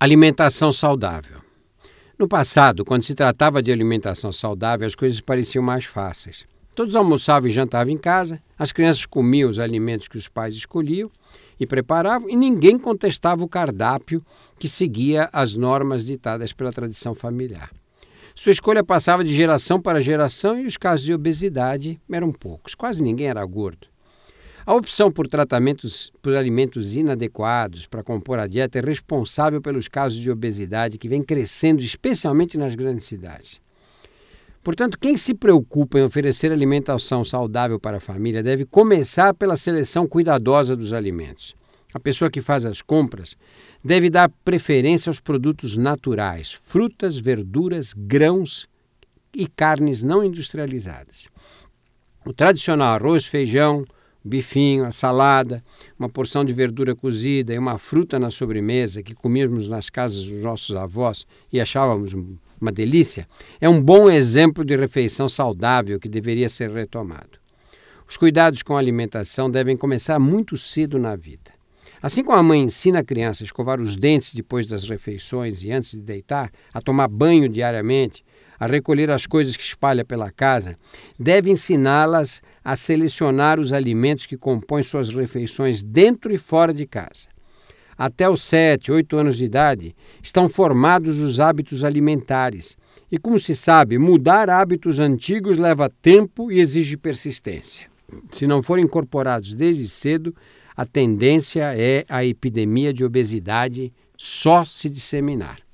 Alimentação saudável. No passado, quando se tratava de alimentação saudável, as coisas pareciam mais fáceis. Todos almoçavam e jantavam em casa, as crianças comiam os alimentos que os pais escolhiam e preparavam, e ninguém contestava o cardápio que seguia as normas ditadas pela tradição familiar. Sua escolha passava de geração para geração e os casos de obesidade eram poucos, quase ninguém era gordo. A opção por tratamentos por alimentos inadequados para compor a dieta é responsável pelos casos de obesidade que vem crescendo, especialmente nas grandes cidades. Portanto, quem se preocupa em oferecer alimentação saudável para a família deve começar pela seleção cuidadosa dos alimentos. A pessoa que faz as compras deve dar preferência aos produtos naturais, frutas, verduras, grãos e carnes não industrializadas. O tradicional arroz, feijão, bifinho, a salada, uma porção de verdura cozida e uma fruta na sobremesa que comíamos nas casas dos nossos avós e achávamos uma delícia, é um bom exemplo de refeição saudável que deveria ser retomado. Os cuidados com a alimentação devem começar muito cedo na vida. Assim como a mãe ensina a criança a escovar os dentes depois das refeições e antes de deitar, a tomar banho diariamente, a recolher as coisas que espalha pela casa, deve ensiná-las a selecionar os alimentos que compõem suas refeições dentro e fora de casa. Até os 7, 8 anos de idade, estão formados os hábitos alimentares. E, como se sabe, mudar hábitos antigos leva tempo e exige persistência. Se não forem incorporados desde cedo, a tendência é a epidemia de obesidade só se disseminar.